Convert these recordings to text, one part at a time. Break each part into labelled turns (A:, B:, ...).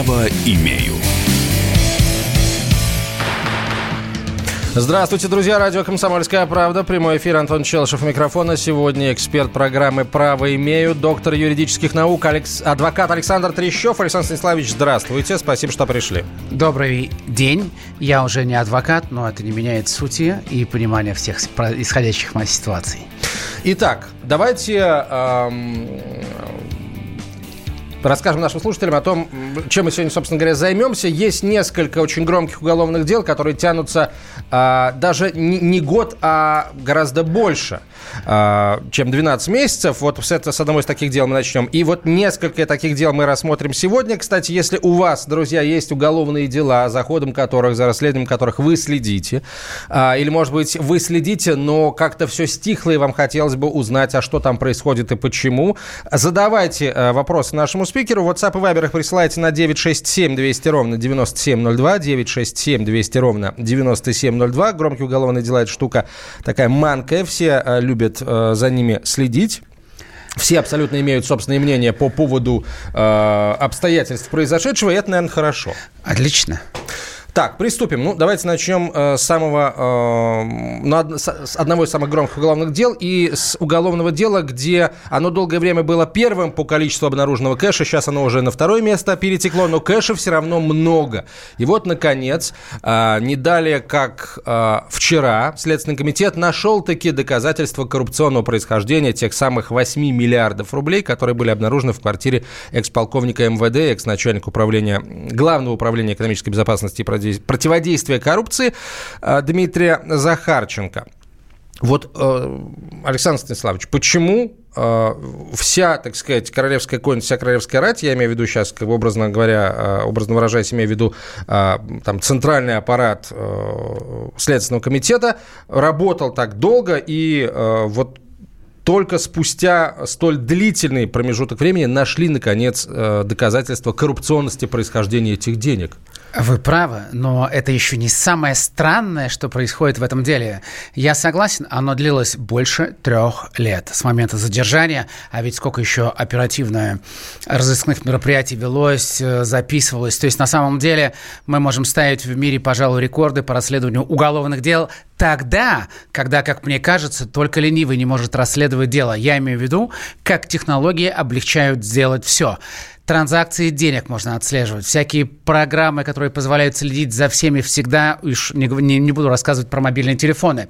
A: Право имею.
B: Здравствуйте, друзья. Радио «Комсомольская правда». Прямой эфир. Антон Челшев. Микрофона. Сегодня эксперт программы «Право имею», доктор юридических наук, Алекс... адвокат Александр Трещев. Александр Станиславович, здравствуйте. Спасибо, что пришли.
C: Добрый день. Я уже не адвокат, но это не меняет сути и понимания всех исходящих ситуаций.
B: Итак, давайте эм, расскажем нашим слушателям о том, чем мы сегодня, собственно говоря, займемся. Есть несколько очень громких уголовных дел, которые тянутся а, даже не, не год, а гораздо больше, а, чем 12 месяцев. Вот с, это, с одного из таких дел мы начнем. И вот несколько таких дел мы рассмотрим сегодня. Кстати, если у вас, друзья, есть уголовные дела, за ходом которых, за расследованием которых вы следите, а, или, может быть, вы следите, но как-то все стихло, и вам хотелось бы узнать, а что там происходит и почему, задавайте а, вопросы нашему спикеру. WhatsApp и Viber их присылайте на 967 200 ровно 9702, 967 200 ровно 9702. Громкие уголовные дела – это штука такая манкая, все э, любят э, за ними следить. Все абсолютно имеют собственное мнение по поводу э, обстоятельств произошедшего, и это, наверное, хорошо.
C: Отлично.
B: Так, приступим. Ну, давайте начнем э, с самого, э, с одного из самых громких уголовных дел и с уголовного дела, где оно долгое время было первым по количеству обнаруженного кэша, сейчас оно уже на второе место перетекло, но кэша все равно много. И вот, наконец, э, не далее, как э, вчера, Следственный комитет нашел такие доказательства коррупционного происхождения тех самых 8 миллиардов рублей, которые были обнаружены в квартире экс-полковника МВД, экс-начальника управления, Главного управления экономической безопасности и противодействия коррупции э, Дмитрия Захарченко. Вот, э, Александр Станиславович, почему э, вся, так сказать, королевская конь, вся королевская рать, я имею в виду сейчас, как бы образно говоря, образно выражаясь, имею в виду там, центральный аппарат Следственного комитета, работал так долго и вот только спустя столь длительный промежуток времени нашли, наконец, доказательства коррупционности происхождения этих денег.
C: Вы правы, но это еще не самое странное, что происходит в этом деле. Я согласен, оно длилось больше трех лет с момента задержания, а ведь сколько еще оперативно разыскных мероприятий велось, э, записывалось. То есть на самом деле мы можем ставить в мире, пожалуй, рекорды по расследованию уголовных дел тогда, когда, как мне кажется, только ленивый не может расследовать дело. Я имею в виду, как технологии облегчают сделать все транзакции денег можно отслеживать, всякие программы, которые позволяют следить за всеми всегда, уж не, не, не буду рассказывать про мобильные телефоны.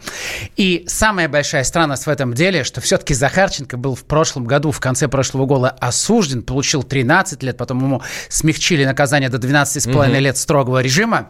C: И самая большая странность в этом деле, что все-таки Захарченко был в прошлом году, в конце прошлого года осужден, получил 13 лет, потом ему смягчили наказание до 12,5 угу. лет строгого режима.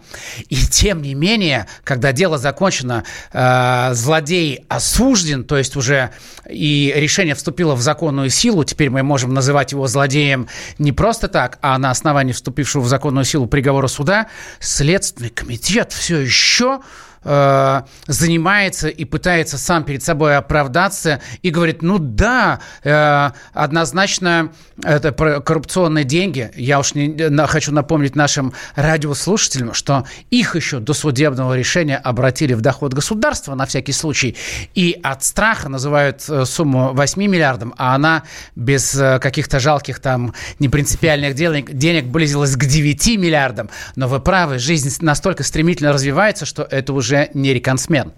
C: И тем не менее, когда дело закончено, э, злодей осужден, то есть уже и решение вступило в законную силу, теперь мы можем называть его злодеем не просто так, а на основании вступившего в законную силу приговора суда, Следственный комитет все еще э, занимается и пытается сам перед собой оправдаться и говорит, ну да, э, однозначно это коррупционные деньги. Я уж не хочу напомнить нашим радиослушателям, что их еще до судебного решения обратили в доход государства на всякий случай. И от страха называют э, сумму 8 миллиардов, а она без э, каких-то жалких там непринципиальных денег, денег близилась к 9 миллиардам. Но вы правы, жизнь настолько стремительно развивается, что это уже уже не реконсмен.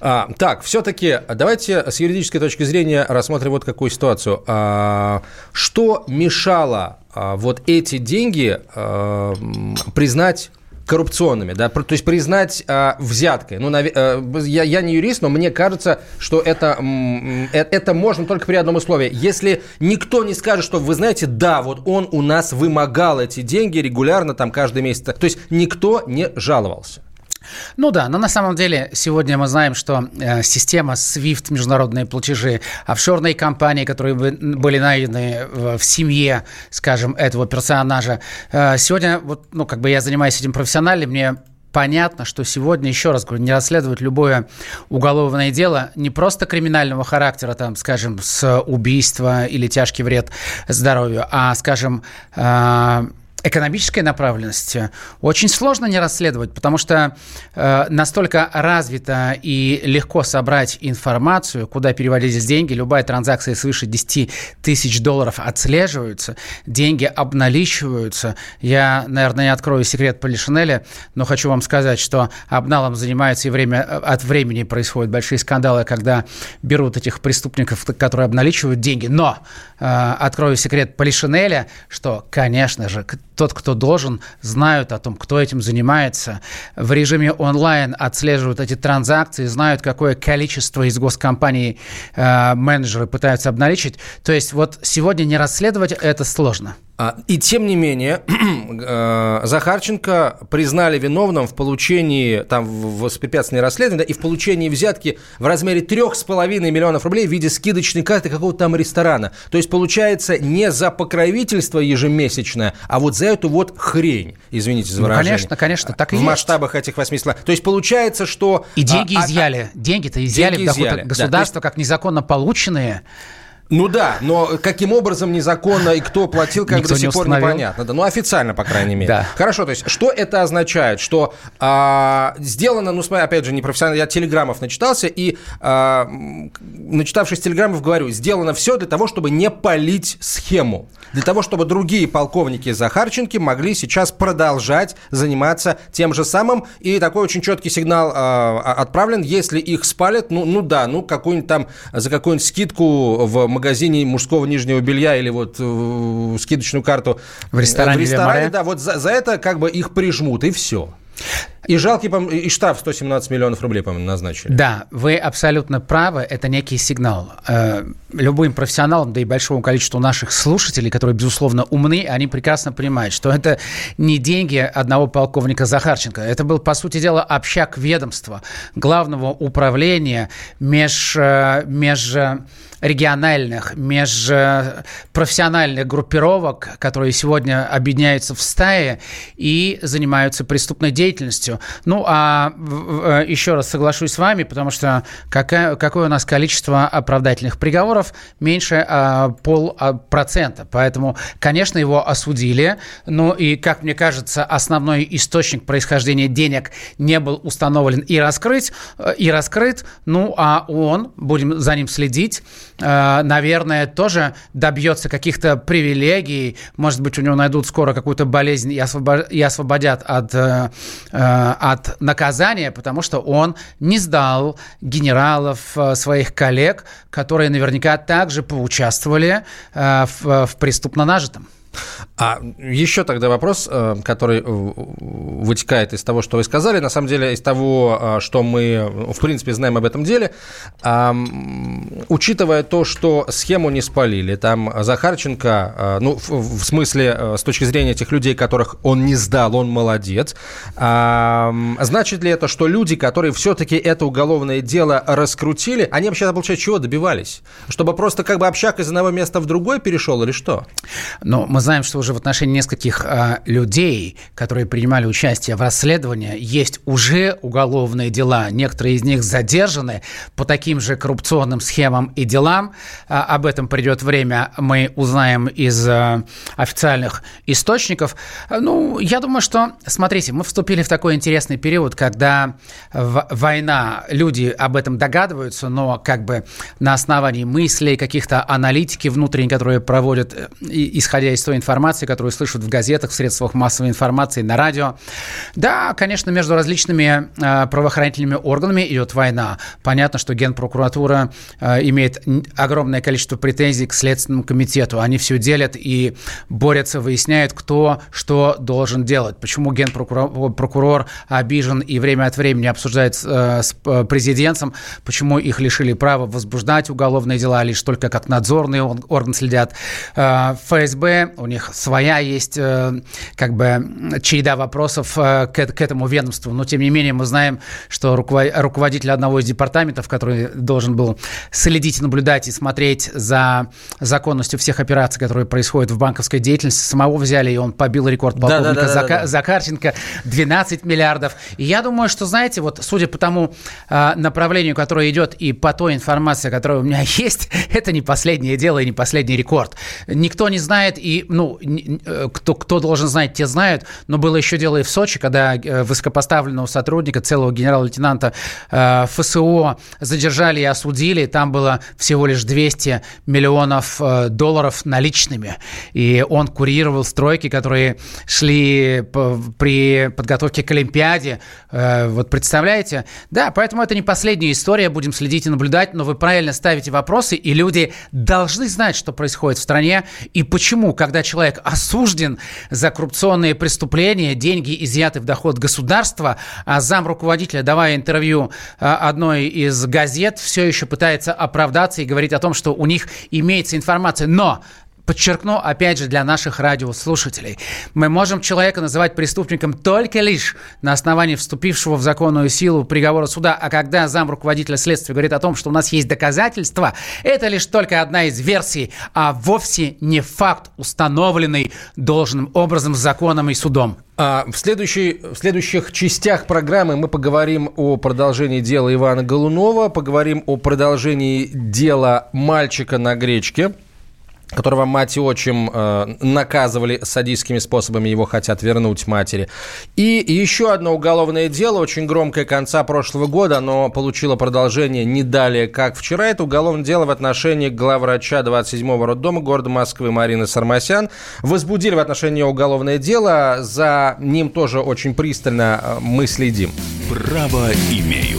B: А, так, все-таки давайте с юридической точки зрения рассмотрим вот какую ситуацию. А, что мешало а, вот эти деньги а, признать коррупционными, да, то есть признать э, взяткой. Ну, нав... э, я, я не юрист, но мне кажется, что это, э, это можно только при одном условии. Если никто не скажет, что вы знаете, да, вот он у нас вымогал эти деньги регулярно, там, каждый месяц. То есть никто не жаловался.
C: Ну да, но на самом деле сегодня мы знаем, что э, система SWIFT, международные платежи, офшорные компании, которые были найдены в, в семье, скажем, этого персонажа, э, сегодня, вот, ну, как бы я занимаюсь этим профессионально, мне понятно, что сегодня, еще раз говорю, не расследуют любое уголовное дело не просто криминального характера, там, скажем, с убийства или тяжкий вред здоровью, а, скажем, э, экономической направленности очень сложно не расследовать, потому что э, настолько развито и легко собрать информацию, куда переводились деньги, любая транзакция свыше 10 тысяч долларов отслеживаются, деньги обналичиваются. Я, наверное, не открою секрет Полишинеля, но хочу вам сказать, что обналом занимается и время от времени происходят большие скандалы, когда берут этих преступников, которые обналичивают деньги. Но э, открою секрет Полишинеля, что, конечно же, тот, кто должен, знают о том, кто этим занимается. В режиме онлайн отслеживают эти транзакции, знают, какое количество из госкомпаний э, менеджеры пытаются обналичить. То есть вот сегодня не расследовать это сложно.
B: А, и тем не менее, э, Захарченко признали виновным в получении, там, в воспрепятствовании расследования и в получении взятки в размере 3,5 миллионов рублей в виде скидочной карты какого-то там ресторана. То есть, получается, не за покровительство ежемесячное, а вот за эту вот хрень, извините за ну, выражение.
C: Ну, конечно, конечно, так и
B: В
C: есть.
B: масштабах этих 80 То есть, получается, что...
C: И деньги а, а изъяли. А, Деньги-то изъяли деньги в доход изъяли, государства, да, есть... как незаконно полученные.
B: Ну да, но каким образом незаконно и кто платил, как Никто до сих не пор непонятно. Да, ну официально, по крайней мере. Да. Хорошо, то есть что это означает? Что а, сделано, ну смотри, опять же, не профессионально, я телеграммов начитался, и а, начитавшись телеграммов, говорю, сделано все для того, чтобы не полить схему. Для того, чтобы другие полковники Захарченки могли сейчас продолжать заниматься тем же самым. И такой очень четкий сигнал а, отправлен, если их спалят, ну, ну да, ну какую-нибудь там, за какую-нибудь скидку в магазине мужского нижнего белья или вот э, скидочную карту
C: в ресторане,
B: в ресторане да, вот за, за это как бы их прижмут, и все. И жалкий, и штраф 117 миллионов рублей, по-моему, назначили.
C: Да, вы абсолютно правы, это некий сигнал. Э, любым профессионалам, да и большому количеству наших слушателей, которые, безусловно, умны, они прекрасно понимают, что это не деньги одного полковника Захарченко. Это был, по сути дела, общак ведомства, главного управления меж, э, меж региональных, межпрофессиональных группировок, которые сегодня объединяются в стае и занимаются преступной деятельностью. Ну, а э, еще раз соглашусь с вами, потому что какая, какое у нас количество оправдательных приговоров? Меньше а, полпроцента. Поэтому, конечно, его осудили. Ну и, как мне кажется, основной источник происхождения денег не был установлен и раскрыть, э, и раскрыт. Ну, а он, будем за ним следить, наверное, тоже добьется каких-то привилегий. Может быть, у него найдут скоро какую-то болезнь и, освободят от, э, э, от наказания, потому что он не сдал генералов, своих коллег, которые наверняка также поучаствовали в, в преступно нажитом.
B: А еще тогда вопрос, э, который вытекает из того, что вы сказали, на самом деле из того, э, что мы, в принципе, знаем об этом деле, учитывая то, что схему не спалили, там Захарченко, э, ну, в смысле, с точки зрения этих людей, которых он не сдал, он молодец, значит ли это, что люди, которые все-таки это уголовное дело раскрутили, они вообще, получается, чего добивались? Чтобы просто как бы общак из одного места в другой перешел или что?
C: Ну, мы знаем, что уже в отношении нескольких э, людей, которые принимали участие в расследовании, есть уже уголовные дела. Некоторые из них задержаны по таким же коррупционным схемам и делам. А, об этом придет время, мы узнаем из а, официальных источников. Ну, я думаю, что, смотрите, мы вступили в такой интересный период, когда война, люди об этом догадываются, но как бы на основании мыслей, каких-то аналитики внутренней, которые проводят, э, исходя из той информации, которую слышат в газетах, в средствах массовой информации, на радио. Да, конечно, между различными э, правоохранительными органами идет война. Понятно, что Генпрокуратура э, имеет огромное количество претензий к Следственному комитету. Они все делят и борются, выясняют, кто что должен делать. Почему Генпрокурор обижен и время от времени обсуждает э, с э, президентом, почему их лишили права возбуждать уголовные дела, лишь только как надзорный орган следят. Э, ФСБ у них своя есть э, как бы череда вопросов э, к, к этому ведомству, но тем не менее мы знаем, что руководитель одного из департаментов, который должен был следить, наблюдать и смотреть за законностью всех операций, которые происходят в банковской деятельности, самого взяли, и он побил рекорд полковника да, да, да, Зака- да, да. Закарченко 12 миллиардов. И я думаю, что, знаете, вот судя по тому э, направлению, которое идет, и по той информации, которая у меня есть, это не последнее дело и не последний рекорд. Никто не знает, и ну, э, кто, кто должен знать, те знают, но было еще дело и в Сочи, когда э, высокопоставленного сотрудника, целого генерала-лейтенанта э, ФСО задержали и осудили. Там было всего лишь 200 миллионов долларов наличными. И он курировал стройки, которые шли при подготовке к Олимпиаде. Вот представляете? Да, поэтому это не последняя история. Будем следить и наблюдать. Но вы правильно ставите вопросы, и люди должны знать, что происходит в стране и почему, когда человек осужден за коррупционные преступления, деньги изъяты в доход государства, а зам руководителя, давая интервью а, одной из газет, все еще пытается оправдаться и говорить о том, что у них имеется информация. Но Подчеркну, опять же, для наших радиослушателей. Мы можем человека называть преступником только лишь на основании вступившего в законную силу приговора суда. А когда зам руководителя следствия говорит о том, что у нас есть доказательства, это лишь только одна из версий, а вовсе не факт, установленный должным образом законом и судом.
B: А в, следующей, в следующих частях программы мы поговорим о продолжении дела Ивана Голунова, поговорим о продолжении дела мальчика на гречке которого мать и отчим э, наказывали садистскими способами, его хотят вернуть матери. И еще одно уголовное дело, очень громкое конца прошлого года, оно получило продолжение не далее, как вчера. Это уголовное дело в отношении главврача 27-го роддома города Москвы Марины Сармасян. Возбудили в отношении уголовное дело, за ним тоже очень пристально э, мы следим.
A: Право имею.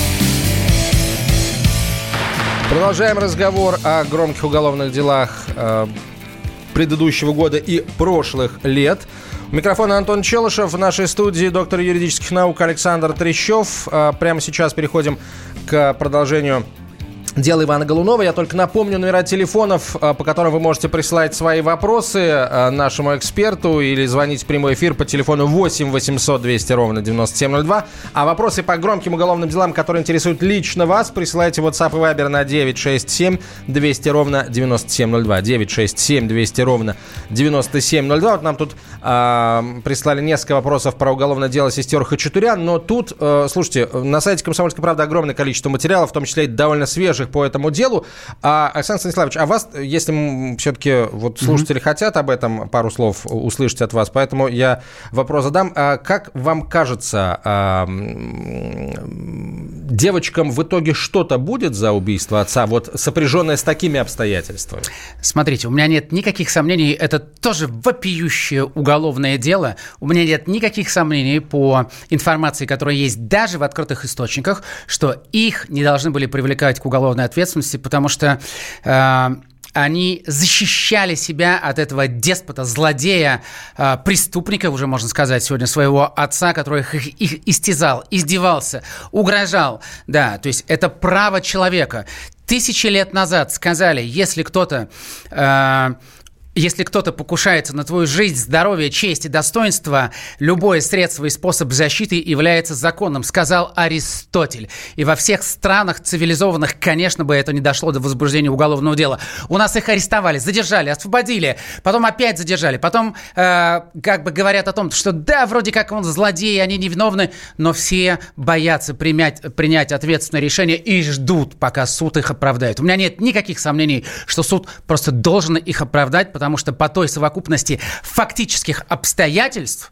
B: Продолжаем разговор о громких уголовных делах э, предыдущего года и прошлых лет. У микрофона Антон Челышев. В нашей студии доктор юридических наук Александр Трещев. Э, прямо сейчас переходим к продолжению Дело Ивана Голунова. Я только напомню номера телефонов, э, по которым вы можете присылать свои вопросы э, нашему эксперту или звонить в прямой эфир по телефону 8 800 200 ровно 9702. А вопросы по громким уголовным делам, которые интересуют лично вас, присылайте в WhatsApp и Viber на 967 200 ровно 9702. 967 200 ровно 9702. Вот нам тут э, прислали несколько вопросов про уголовное дело сестер Хачатурян, но тут, э, слушайте, на сайте «Комсомольской правды» огромное количество материалов, в том числе и довольно свежих свежих по этому делу. А, Александр Станиславович, а вас, если все-таки вот слушатели mm-hmm. хотят об этом пару слов услышать от вас, поэтому я вопрос задам. А как вам кажется, а, девочкам в итоге что-то будет за убийство отца, вот сопряженное с такими обстоятельствами?
C: Смотрите, у меня нет никаких сомнений, это тоже вопиющее уголовное дело. У меня нет никаких сомнений по информации, которая есть даже в открытых источниках, что их не должны были привлекать к уголовному уголовной ответственности, потому что э, они защищали себя от этого деспота, злодея, э, преступника, уже можно сказать сегодня, своего отца, который их, их истязал, издевался, угрожал. Да, то есть это право человека. Тысячи лет назад сказали, если кто-то... Э, если кто-то покушается на твою жизнь, здоровье, честь и достоинство, любое средство и способ защиты является законным, сказал Аристотель. И во всех странах цивилизованных, конечно бы, это не дошло до возбуждения уголовного дела. У нас их арестовали, задержали, освободили, потом опять задержали, потом э, как бы говорят о том, что да, вроде как он злодей, они невиновны, но все боятся принять, принять ответственное решение и ждут, пока суд их оправдает. У меня нет никаких сомнений, что суд просто должен их оправдать, потому что по той совокупности фактических обстоятельств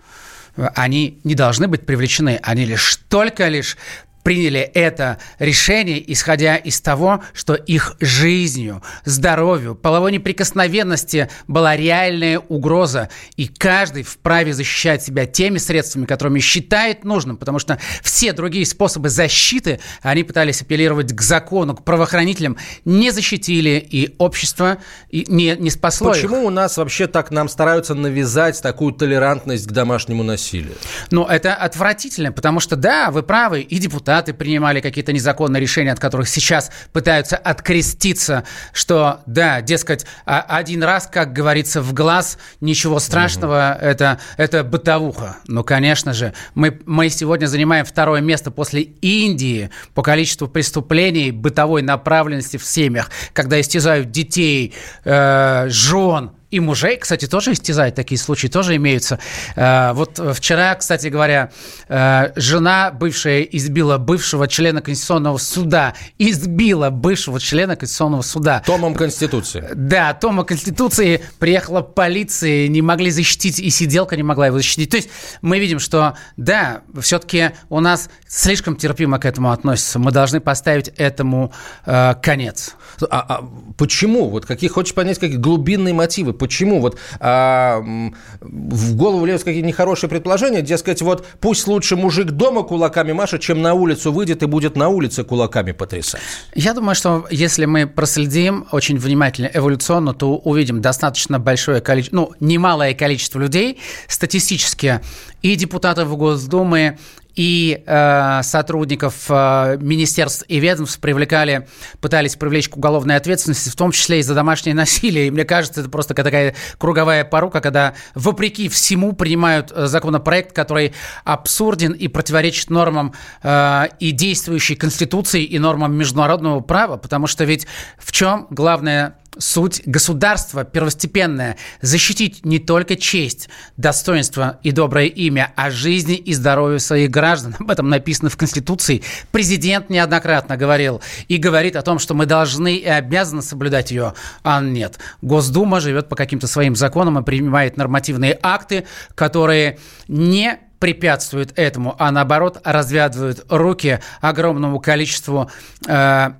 C: они не должны быть привлечены. Они лишь только лишь приняли это решение, исходя из того, что их жизнью, здоровью, половой неприкосновенности была реальная угроза, и каждый вправе защищать себя теми средствами, которыми считает нужным, потому что все другие способы защиты, они пытались апеллировать к закону, к правоохранителям, не защитили, и общество не, не спасло
B: Почему
C: их.
B: у нас вообще так нам стараются навязать такую толерантность к домашнему насилию?
C: Ну, это отвратительно, потому что, да, вы правы, и депутаты принимали какие-то незаконные решения, от которых сейчас пытаются откреститься, что, да, дескать, а, один раз, как говорится, в глаз, ничего страшного, угу. это, это бытовуха. Ну, конечно же, мы, мы сегодня занимаем второе место после Индии по количеству преступлений бытовой направленности в семьях, когда истязают детей, э, жен, и мужей, кстати, тоже истязают, такие случаи тоже имеются. Э, вот вчера, кстати говоря, э, жена бывшая избила бывшего члена Конституционного суда, избила бывшего члена Конституционного суда.
B: Томом Конституции.
C: Да, томом Конституции приехала полиция, не могли защитить, и сиделка не могла его защитить. То есть мы видим, что, да, все-таки у нас слишком терпимо к этому относятся. Мы должны поставить этому э, конец.
B: А, а почему? Вот какие хочешь понять, какие глубинные мотивы? Почему? Вот а, в голову лезут какие-то нехорошие предположения, дескать, вот пусть лучше мужик дома кулаками машет, чем на улицу выйдет и будет на улице кулаками потрясать.
C: Я думаю, что если мы проследим очень внимательно эволюционно, то увидим достаточно большое количество, ну, немалое количество людей статистически и депутатов Госдумы, и э, сотрудников э, министерств и ведомств привлекали, пытались привлечь к уголовной ответственности, в том числе и за домашнее насилие. И мне кажется, это просто такая круговая порука, когда вопреки всему принимают э, законопроект, который абсурден и противоречит нормам э, и действующей Конституции, и нормам международного права, потому что ведь в чем главное суть государства первостепенная – защитить не только честь, достоинство и доброе имя, а жизни и здоровье своих граждан. Об этом написано в Конституции. Президент неоднократно говорил и говорит о том, что мы должны и обязаны соблюдать ее, а нет. Госдума живет по каким-то своим законам и принимает нормативные акты, которые не препятствуют этому, а наоборот развязывают руки огромному количеству э,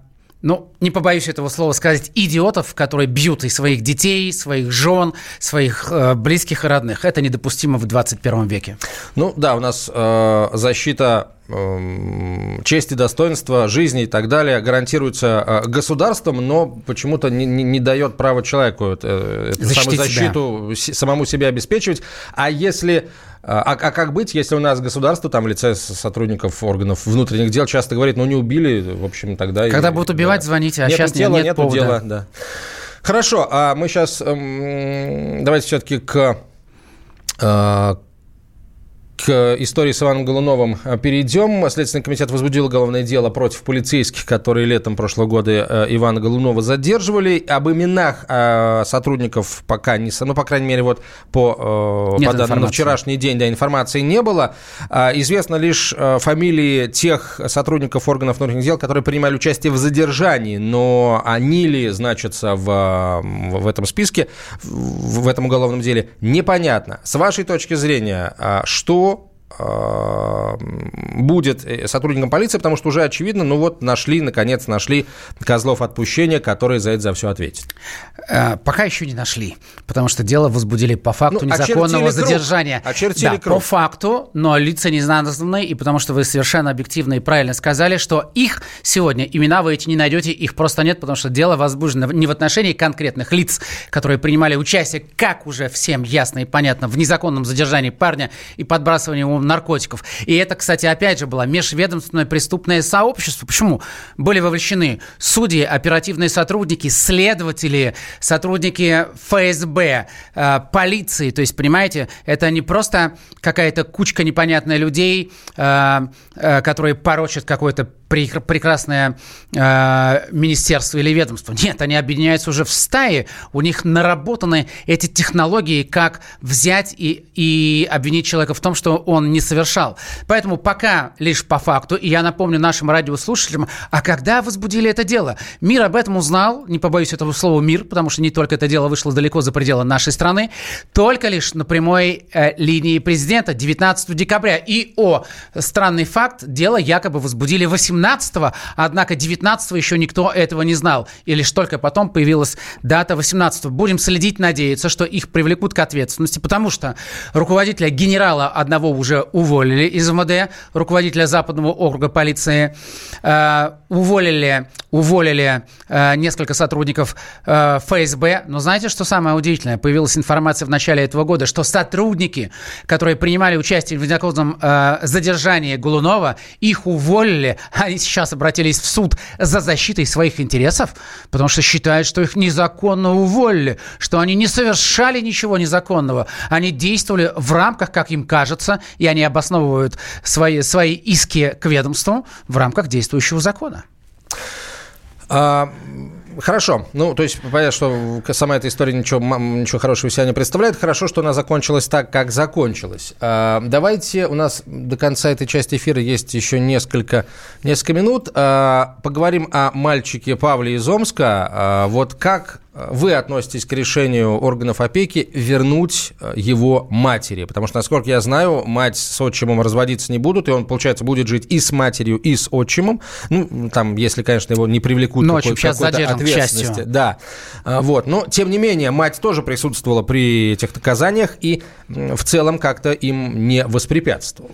C: ну, не побоюсь этого слова сказать, идиотов, которые бьют и своих детей, своих жен, своих э, близких и родных. Это недопустимо в 21 веке.
B: Ну да, у нас э, защита э, чести, достоинства, жизни и так далее гарантируется э, государством, но почему-то не, не, не дает права человеку э, эту самозащиту себя. самому себя обеспечивать. А если а, а, а как быть, если у нас государство, там, лице сотрудников органов внутренних дел часто говорит, ну, не убили, в общем, тогда...
C: Когда и, будут убивать, да. звоните, а
B: нет
C: сейчас
B: тела,
C: нет,
B: нет
C: повода.
B: дела, да. Хорошо, а мы сейчас эм, давайте все-таки к, э, к истории с Иваном Голуновым э, перейдем. Следственный комитет возбудил уголовное дело против полицейских, которые летом прошлого года э, Ивана Голунова задерживали. Об именах э, сотрудников пока не... Ну, по крайней мере, вот по, по данным на вчерашний день да, информации не было. Известно лишь фамилии тех сотрудников органов внутренних дел, которые принимали участие в задержании, но они ли значатся в, в этом списке, в этом уголовном деле, непонятно. С вашей точки зрения, что Э, будет сотрудником полиции, потому что уже очевидно, ну вот нашли, наконец нашли козлов отпущения, которые за это за все ответят.
C: Э, пока еще не нашли, потому что дело возбудили по факту ну, незаконного задержания.
B: Круг. Очертили
C: да,
B: круг.
C: по факту, но лица не названы, и потому что вы совершенно объективно и правильно сказали, что их сегодня, имена вы эти не найдете, их просто нет, потому что дело возбуждено не в отношении конкретных лиц, которые принимали участие, как уже всем ясно и понятно, в незаконном задержании парня и подбрасывании ему наркотиков. И это, кстати, опять же было межведомственное преступное сообщество. Почему? Были вовлечены судьи, оперативные сотрудники, следователи, сотрудники ФСБ, э, полиции. То есть, понимаете, это не просто какая-то кучка непонятных людей, э, э, которые порочат какое-то прекрасное э, министерство или ведомство. Нет, они объединяются уже в стаи. У них наработаны эти технологии, как взять и, и обвинить человека в том, что он не совершал. Поэтому пока лишь по факту, и я напомню нашим радиослушателям, а когда возбудили это дело? Мир об этом узнал, не побоюсь этого слова «мир», потому что не только это дело вышло далеко за пределы нашей страны, только лишь на прямой э, линии президента 19 декабря. И о, странный факт, дело якобы возбудили 18-го, однако 19-го еще никто этого не знал. И лишь только потом появилась дата 18-го. Будем следить, надеяться, что их привлекут к ответственности, потому что руководителя генерала одного уже уволили из МВД, руководителя Западного округа полиции э, уволили, уволили э, несколько сотрудников э, ФСБ. Но знаете, что самое удивительное? Появилась информация в начале этого года, что сотрудники, которые принимали участие в незаконном э, задержании Голунова, их уволили. Они сейчас обратились в суд за защитой своих интересов, потому что считают, что их незаконно уволили, что они не совершали ничего незаконного. Они действовали в рамках, как им кажется, и они обосновывают свои, свои иски к ведомству в рамках действующего закона.
B: А, Хорошо. Ну, то есть, понятно, что сама эта история ничего, ничего хорошего себя не представляет. Хорошо, что она закончилась так, как закончилась. А, давайте, у нас до конца этой части эфира есть еще несколько, несколько минут. А, поговорим о мальчике Павле из Омска. А, вот как вы относитесь к решению органов опеки вернуть э, его матери? Потому что, насколько я знаю, мать с отчимом разводиться не будут, и он, получается, будет жить и с матерью, и с отчимом. Ну, там, если, конечно, его не привлекут
C: Но какой- какой-то ответственности.
B: Да. А, вот. Но, тем не менее, мать тоже присутствовала при этих наказаниях и в целом как-то им не воспрепятствовала.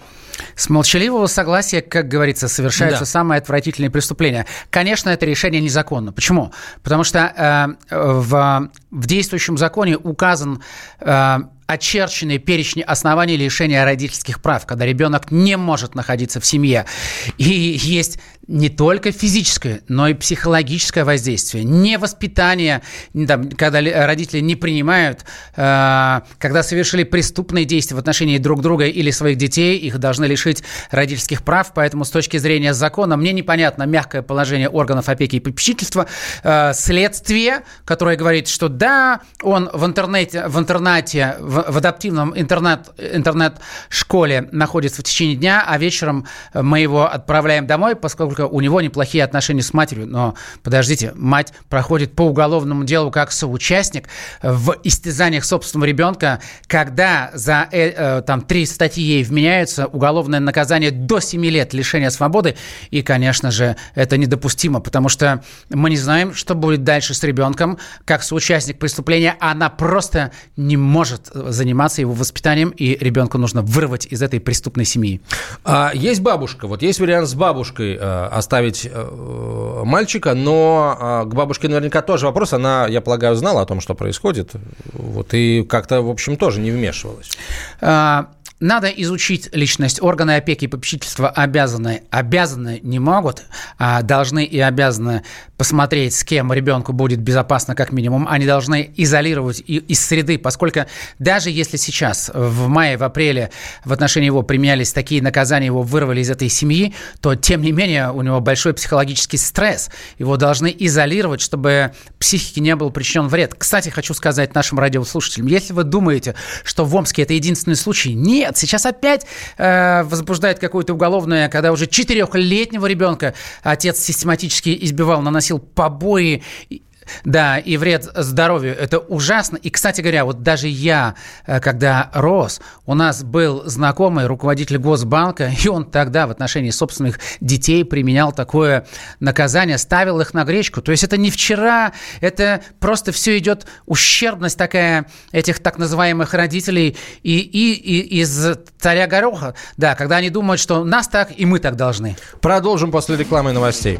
C: С молчаливого согласия, как говорится, совершаются
B: Да.
C: самые отвратительные преступления. Конечно, это решение незаконно. Почему? Потому что э, в, в действующем законе указан э, очерченные перечни оснований лишения родительских прав, когда ребенок не может находиться в семье. И есть не только физическое, но и психологическое воздействие. Не воспитание, там, когда ли- родители не принимают, э, когда совершили преступные действия в отношении друг друга или своих детей, их должны лишить родительских прав. Поэтому с точки зрения закона мне непонятно мягкое положение органов опеки и попечительства, э, следствие, которое говорит, что да, он в интернете, в интернате, в, в адаптивном интернет, интернет-школе находится в течение дня, а вечером мы его отправляем домой, поскольку у него неплохие отношения с матерью. Но подождите, мать проходит по уголовному делу как соучастник в истязаниях собственного ребенка, когда за э, э, там три статьи ей вменяются, уголовное наказание до 7 лет лишения свободы. И, конечно же, это недопустимо, потому что мы не знаем, что будет дальше с ребенком. Как соучастник преступления, она просто не может заниматься его воспитанием, и ребенку нужно вырвать из этой преступной семьи.
B: А, есть бабушка. Вот есть вариант с бабушкой э, оставить э, мальчика, но э, к бабушке наверняка тоже вопрос. Она, я полагаю, знала о том, что происходит. Вот, и как-то, в общем, тоже не вмешивалась.
C: А, Надо изучить личность. Органы опеки и попечительства обязаны, обязаны не могут, а должны и обязаны посмотреть, с кем ребенку будет безопасно как минимум. Они должны изолировать из среды, поскольку даже если сейчас, в мае, в апреле, в отношении его применялись такие наказания, его вырвали из этой семьи, то, тем не менее, у него большой психологический стресс. Его должны изолировать, чтобы психике не был причинен вред. Кстати, хочу сказать нашим радиослушателям, если вы думаете, что в Омске это единственный случай, нет, сейчас опять э, возбуждает какое-то уголовное, когда уже четырехлетнего ребенка отец систематически избивал, наносил побои. Да, и вред здоровью. Это ужасно. И, кстати говоря, вот даже я, э, когда рос, у нас был знакомый руководитель Госбанка, и он тогда в отношении собственных детей применял такое наказание, ставил их на гречку. То есть это не вчера, это просто все идет ущербность такая этих так называемых родителей и, и, и из царя гороха. Да, когда они думают, что нас так и мы так должны.
B: Продолжим после рекламы и новостей.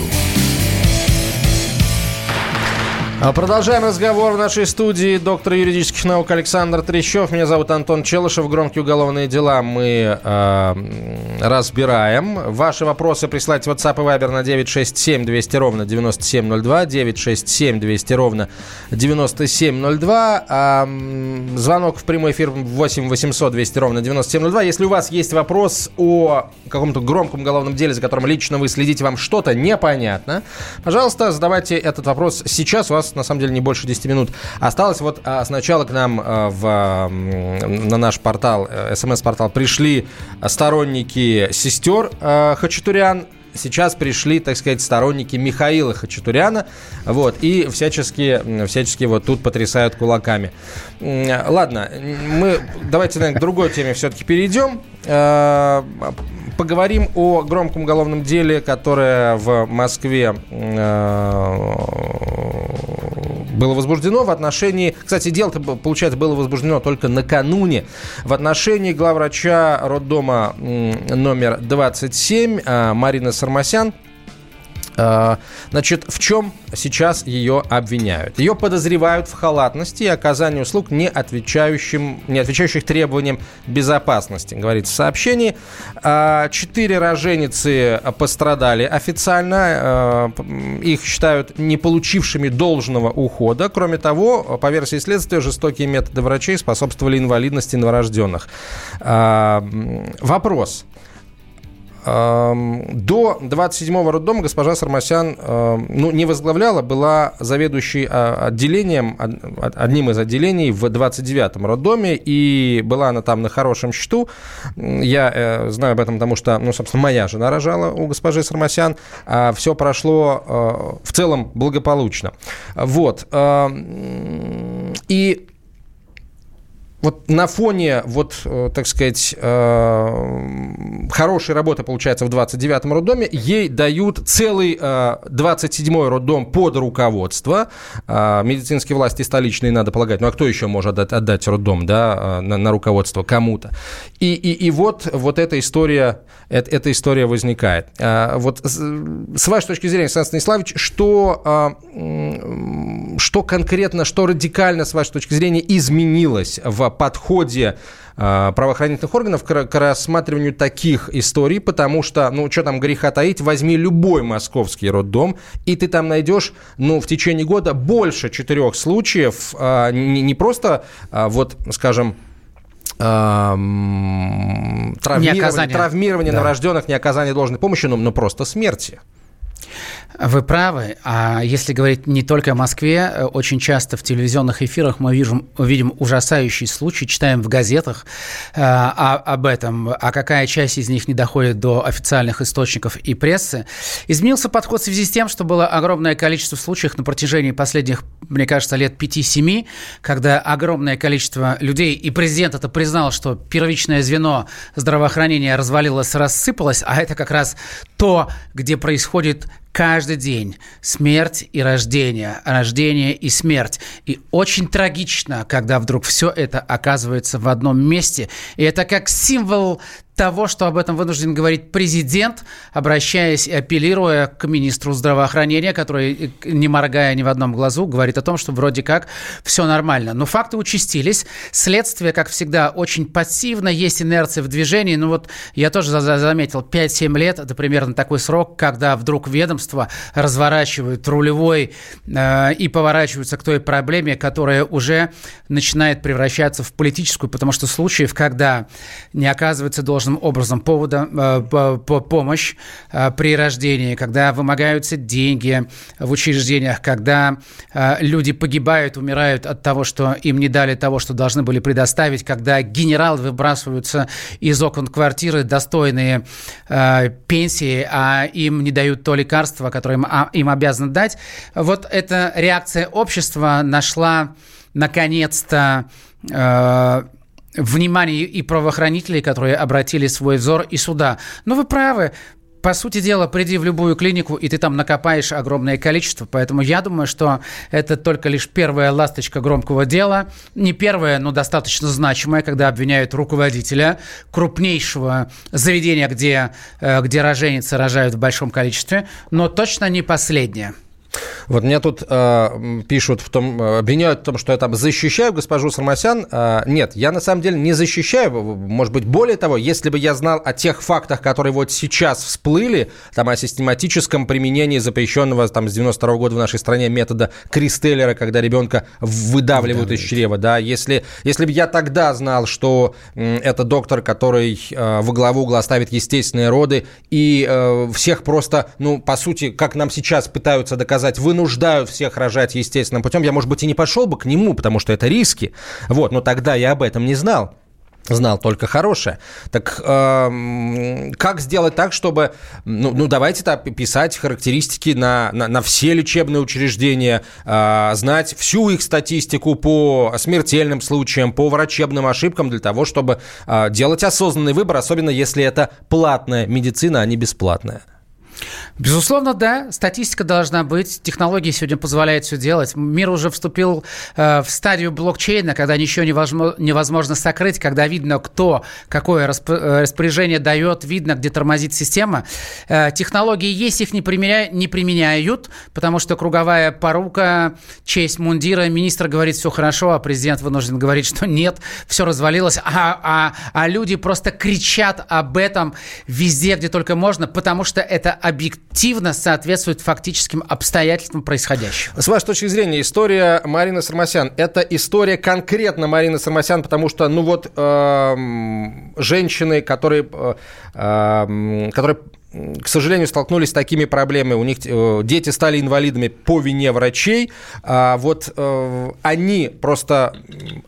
B: Продолжаем разговор в нашей студии. Доктор юридических наук Александр Трещев. Меня зовут Антон Челышев. Громкие уголовные дела мы э, разбираем. Ваши вопросы присылайте в WhatsApp и Viber на 967 200 ровно 9702. 967 200 ровно 9702. А, звонок в прямой эфир 8 800 200 ровно 9702. Если у вас есть вопрос о каком-то громком уголовном деле, за которым лично вы следите, вам что-то непонятно, пожалуйста, задавайте этот вопрос сейчас. У вас на самом деле не больше 10 минут осталось. Вот а, сначала к нам а, в, на наш портал, э, смс-портал, пришли сторонники сестер а, Хачатурян, сейчас пришли, так сказать, сторонники Михаила Хачатуряна, вот, и всячески, всячески вот тут потрясают кулаками. Ладно, мы давайте, наверное, к другой теме все-таки перейдем. Поговорим о громком уголовном деле, которое в Москве было возбуждено в отношении... Кстати, дело-то, получается, было возбуждено только накануне в отношении главврача роддома номер 27 а, Марины Сармасян. А, значит, в чем сейчас ее обвиняют? Ее подозревают в халатности и оказании услуг, не, отвечающим, не отвечающих требованиям безопасности, говорится в сообщении. А, четыре роженицы пострадали официально. А, их считают не получившими должного ухода. Кроме того, по версии следствия, жестокие методы врачей способствовали инвалидности новорожденных. Вопрос. До 27-го роддома госпожа Сармасян ну, не возглавляла, была заведующей а, отделением, одним из отделений в 29-м роддоме, и была она там на хорошем счету. Я э, знаю об этом, потому что, ну, собственно, моя жена рожала у госпожи Сармасян. А все прошло э, в целом благополучно. Вот. И вот на фоне, вот, э, так сказать, э, хорошей работы, получается, в 29-м роддоме, ей дают целый 27-й э, роддом под руководство. Медицинские власти столичные, надо полагать. Ну, а кто еще может отдать, отдать роддом, да, на, на руководство кому-то? И, и, и вот, вот эта история, эта, история возникает. Вот с вашей точки зрения, Александр Станиславович, что, что конкретно, что радикально, с вашей точки зрения, изменилось в подходе э, правоохранительных органов к, к рассматриванию таких историй, потому что, ну, что там греха таить, возьми любой московский роддом, и ты там найдешь, ну, в течение года больше четырех случаев, э, не, не просто, э, вот, скажем, травмирование, травмирование да. новорожденных, не оказание должной помощи, но, но просто смерти.
C: Вы правы. А если говорить не только о Москве, э, очень часто в телевизионных эфирах мы видим, видим ужасающие случаи, читаем в газетах э, о, об этом, а какая часть из них не доходит до официальных источников и прессы. Изменился подход в связи с тем, что было огромное количество случаев на протяжении последних, мне кажется, лет 5-7, когда огромное количество людей, и президент это признал, что первичное звено здравоохранения развалилось, рассыпалось, а это как раз то, где происходит каждый день смерть и рождение, рождение и смерть. И очень трагично, когда вдруг все это оказывается в одном месте. И это как символ того, что об этом вынужден говорить президент, обращаясь и апеллируя к министру здравоохранения, который, не моргая ни в одном глазу, говорит о том, что вроде как все нормально. Но факты участились. Следствие, как всегда, очень пассивно. Есть инерция в движении. Ну вот я тоже заметил, 5-7 лет – это примерно такой срок, когда вдруг ведомство разворачивают рулевой э, и поворачиваются к той проблеме, которая уже начинает превращаться в политическую, потому что случаев, когда не оказывается должен должным образом повода, э, помощь э, при рождении, когда вымогаются деньги в учреждениях, когда э, люди погибают, умирают от того, что им не дали того, что должны были предоставить, когда генералы выбрасываются из окон квартиры достойные пенсии, а им не дают то лекарство, которое им, а, им обязаны дать. Вот эта реакция общества нашла наконец-то внимание и правоохранителей, которые обратили свой взор и суда. Но вы правы, по сути дела, приди в любую клинику, и ты там накопаешь огромное количество. Поэтому я думаю, что это только лишь первая ласточка громкого дела. Не первая, но достаточно значимая, когда обвиняют руководителя крупнейшего заведения, где, э, где роженицы рожают в большом количестве, но точно не последняя.
B: Вот мне тут э, пишут в том, э, обвиняют в том, что я там защищаю госпожу Сармасян. Э, нет, я на самом деле не защищаю. Может быть, более того, если бы я знал о тех фактах, которые вот сейчас всплыли, там о систематическом применении запрещенного там с 92 -го года в нашей стране метода Кристеллера, когда ребенка выдавливают из чрева, да, если, если бы я тогда знал, что э, это доктор, который э, во главу угла ставит естественные роды и э, всех просто, ну, по сути, как нам сейчас пытаются доказать, сказать, вынуждают всех рожать естественным путем, я, может быть, и не пошел бы к нему, потому что это риски. Вот, но тогда я об этом не знал знал только хорошее. Так э, как сделать так, чтобы, ну, ну давайте так писать характеристики на, на, на все лечебные учреждения, э, знать всю их статистику по смертельным случаям, по врачебным ошибкам для того, чтобы э, делать осознанный выбор, особенно если это платная медицина, а не бесплатная.
C: Безусловно, да. Статистика должна быть. Технологии сегодня позволяют все делать. Мир уже вступил э, в стадию блокчейна, когда ничего невозможно, невозможно сокрыть, когда видно, кто какое э, распоряжение дает, видно, где тормозит система. Э, технологии есть, их не, применя... не применяют, потому что круговая порука, честь мундира, министр говорит, все хорошо, а президент вынужден говорить, что нет, все развалилось, а, а, а люди просто кричат об этом везде, где только можно, потому что это объективно соответствует фактическим обстоятельствам происходящего.
B: С вашей точки зрения, история Марины Сармасян – это история конкретно Марины Сармасян, потому что, ну вот, э, женщины, которые, э, эм, которые к сожалению, столкнулись с такими проблемами. У них э, дети стали инвалидами по вине врачей. А вот э, они просто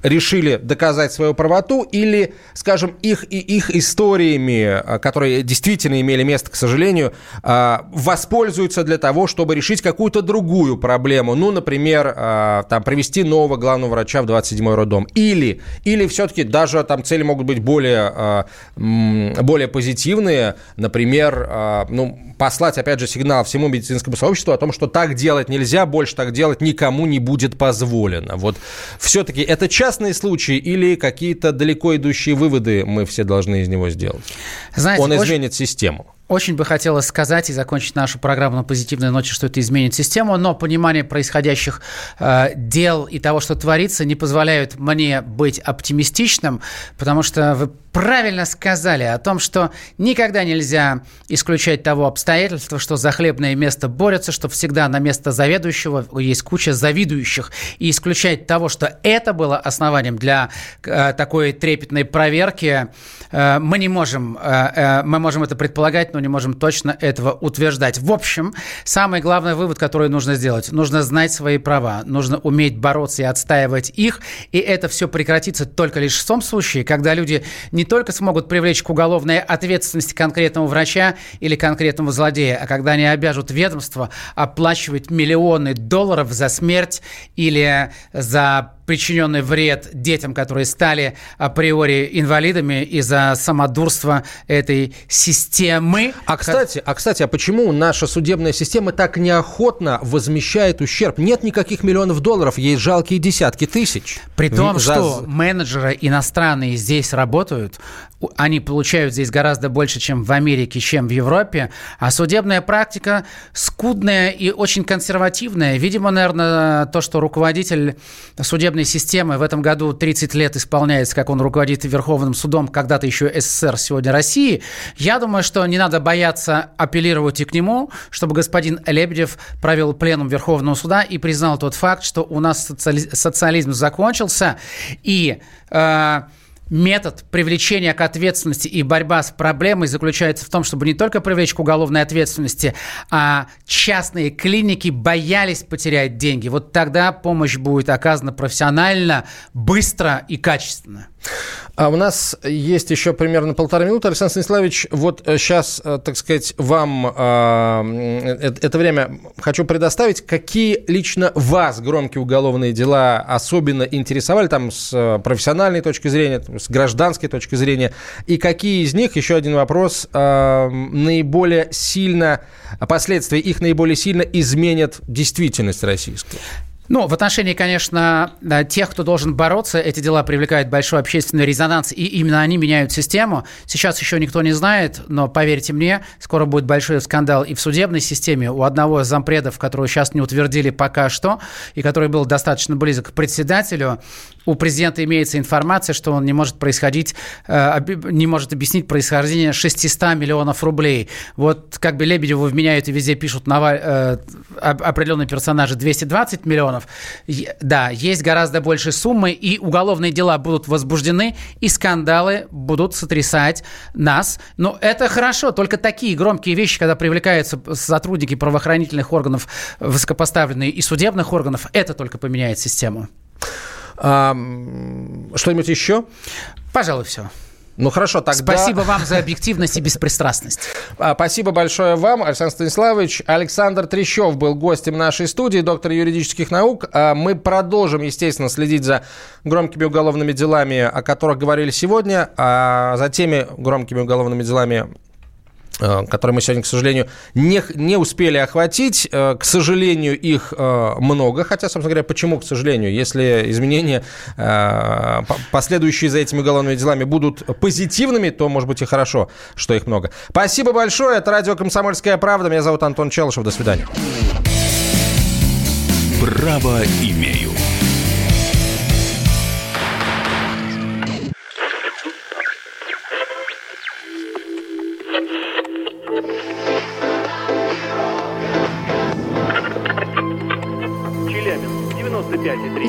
B: решили доказать свою правоту или, скажем, их и их историями, э, которые действительно имели место, к сожалению, э, воспользуются для того, чтобы решить какую-то другую проблему. Ну, например, э, там привести нового главного врача в 27-й роддом. Или, или все-таки даже там цели могут быть более, э, более позитивные. Например, ну, послать, опять же, сигнал всему медицинскому сообществу о том, что так делать нельзя, больше так делать никому не будет позволено. Вот все-таки это частные случаи или какие-то далеко идущие выводы мы все должны из него сделать? Знаете, Он изменит очень... систему.
C: Очень бы хотелось сказать и закончить нашу программу на позитивной ноте, что это изменит систему, но понимание происходящих э, дел и того, что творится, не позволяют мне быть оптимистичным, потому что вы правильно сказали о том, что никогда нельзя исключать того обстоятельства, что за хлебное место борются, что всегда на место заведующего есть куча завидующих. И исключать того, что это было основанием для э, такой трепетной проверки, э, мы не можем. Э, э, мы можем это предполагать, но не можем точно этого утверждать. В общем, самый главный вывод, который нужно сделать, нужно знать свои права, нужно уметь бороться и отстаивать их, и это все прекратится только лишь в том случае, когда люди не не только смогут привлечь к уголовной ответственности конкретного врача или конкретного злодея, а когда они обяжут ведомство оплачивать миллионы долларов за смерть или за причиненный вред детям, которые стали априори инвалидами из-за самодурства этой системы.
B: А кстати, а кстати, а почему наша судебная система так неохотно возмещает ущерб? Нет никаких миллионов долларов, есть жалкие десятки тысяч.
C: При том, За... что менеджеры иностранные здесь работают, они получают здесь гораздо больше, чем в Америке, чем в Европе, а судебная практика скудная и очень консервативная. Видимо, наверное, то, что руководитель судебной системы. В этом году 30 лет исполняется, как он руководит Верховным судом, когда-то еще СССР, сегодня России, я думаю, что не надо бояться апеллировать и к нему, чтобы господин Лебедев провел пленум Верховного суда и признал тот факт, что у нас социализм закончился, и э, метод привлечения к ответственности и борьба с проблемой заключается в том, чтобы не только привлечь к уголовной ответственности, а частные клиники боялись потерять деньги. Вот тогда помощь будет оказана профессионально, быстро и качественно.
B: А у нас есть еще примерно полтора минуты. Александр Станиславович, вот сейчас, э, так сказать, вам э, это время хочу предоставить. Какие лично вас громкие уголовные дела особенно интересовали, там, с э, профессиональной точки зрения, с гражданской точки зрения, и какие из них, еще один вопрос, наиболее сильно, последствия их наиболее сильно изменят действительность российскую?
C: Ну, в отношении, конечно, тех, кто должен бороться, эти дела привлекают большой общественный резонанс, и именно они меняют систему. Сейчас еще никто не знает, но поверьте мне, скоро будет большой скандал и в судебной системе. У одного из зампредов, которого сейчас не утвердили пока что, и который был достаточно близок к председателю, у президента имеется информация, что он не может происходить, э, не может объяснить происхождение 600 миллионов рублей. Вот как бы Лебедеву вменяют и везде пишут э, определенные персонажи 220 миллионов, миллионов. Да, есть гораздо больше суммы, и уголовные дела будут возбуждены, и скандалы будут сотрясать нас. Но это хорошо, только такие громкие вещи, когда привлекаются сотрудники правоохранительных органов, высокопоставленные и судебных органов, это только поменяет систему.
B: А, что-нибудь еще?
C: Пожалуй, все.
B: Ну хорошо, тогда...
C: Спасибо вам за объективность и беспристрастность.
B: А, спасибо большое вам, Александр Станиславович. Александр Трещев был гостем нашей студии, доктор юридических наук. А, мы продолжим, естественно, следить за громкими уголовными делами, о которых говорили сегодня, а за теми громкими уголовными делами, которые мы сегодня, к сожалению, не, не успели охватить. Э, к сожалению, их э, много. Хотя, собственно говоря, почему, к сожалению? Если изменения, последующие за этими уголовными делами, будут позитивными, то, может быть, и хорошо, что их много. Спасибо большое. Это радио «Комсомольская правда». Меня зовут Антон Челышев. До свидания.
A: Право имею.